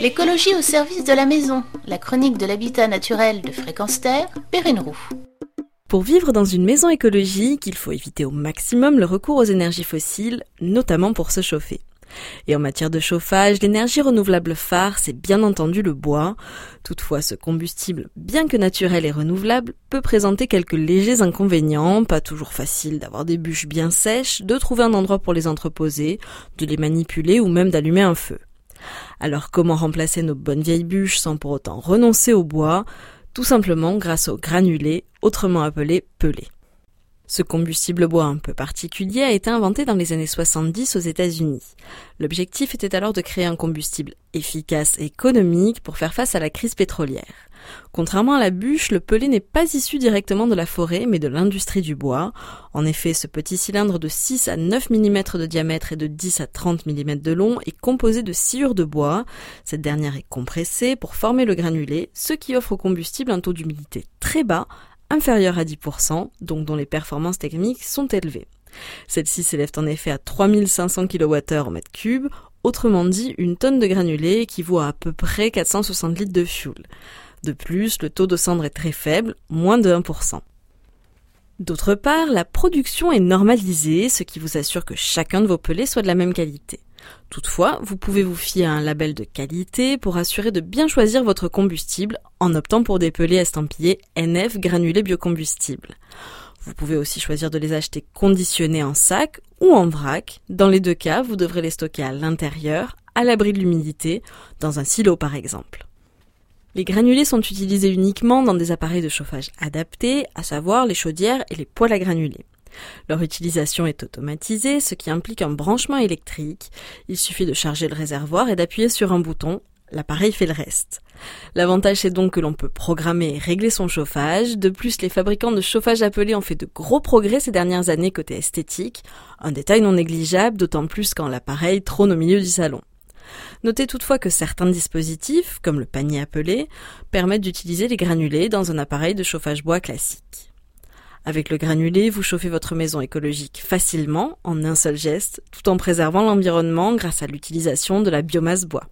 L'écologie au service de la maison, la chronique de l'habitat naturel de Fréquence Terre, Perrine Roux. Pour vivre dans une maison écologique, il faut éviter au maximum le recours aux énergies fossiles, notamment pour se chauffer. Et en matière de chauffage, l'énergie renouvelable phare, c'est bien entendu le bois. Toutefois, ce combustible, bien que naturel et renouvelable, peut présenter quelques légers inconvénients, pas toujours facile d'avoir des bûches bien sèches, de trouver un endroit pour les entreposer, de les manipuler ou même d'allumer un feu. Alors comment remplacer nos bonnes vieilles bûches sans pour autant renoncer au bois? Tout simplement grâce au granulé, autrement appelé pelé. Ce combustible bois un peu particulier a été inventé dans les années 70 aux États-Unis. L'objectif était alors de créer un combustible efficace et économique pour faire face à la crise pétrolière. Contrairement à la bûche, le pelé n'est pas issu directement de la forêt, mais de l'industrie du bois. En effet, ce petit cylindre de 6 à 9 mm de diamètre et de 10 à 30 mm de long est composé de sciure de bois. Cette dernière est compressée pour former le granulé, ce qui offre au combustible un taux d'humidité très bas inférieure à 10%, donc dont les performances techniques sont élevées. Celle-ci s'élève en effet à 3500 kWh en mètre cube, autrement dit une tonne de granulés équivaut à à peu près 460 litres de fuel. De plus, le taux de cendre est très faible, moins de 1%. D'autre part, la production est normalisée, ce qui vous assure que chacun de vos pelés soit de la même qualité. Toutefois, vous pouvez vous fier à un label de qualité pour assurer de bien choisir votre combustible en optant pour des pelés estampillés NF granulés biocombustibles. Vous pouvez aussi choisir de les acheter conditionnés en sac ou en vrac. Dans les deux cas, vous devrez les stocker à l'intérieur, à l'abri de l'humidité, dans un silo par exemple. Les granulés sont utilisés uniquement dans des appareils de chauffage adaptés, à savoir les chaudières et les poêles à granulés. Leur utilisation est automatisée, ce qui implique un branchement électrique. Il suffit de charger le réservoir et d'appuyer sur un bouton. L'appareil fait le reste. L'avantage c'est donc que l'on peut programmer et régler son chauffage. De plus, les fabricants de chauffage appelés ont fait de gros progrès ces dernières années côté esthétique. Un détail non négligeable, d'autant plus quand l'appareil trône au milieu du salon. Notez toutefois que certains dispositifs, comme le panier appelé, permettent d'utiliser les granulés dans un appareil de chauffage bois classique. Avec le granulé, vous chauffez votre maison écologique facilement, en un seul geste, tout en préservant l'environnement grâce à l'utilisation de la biomasse bois.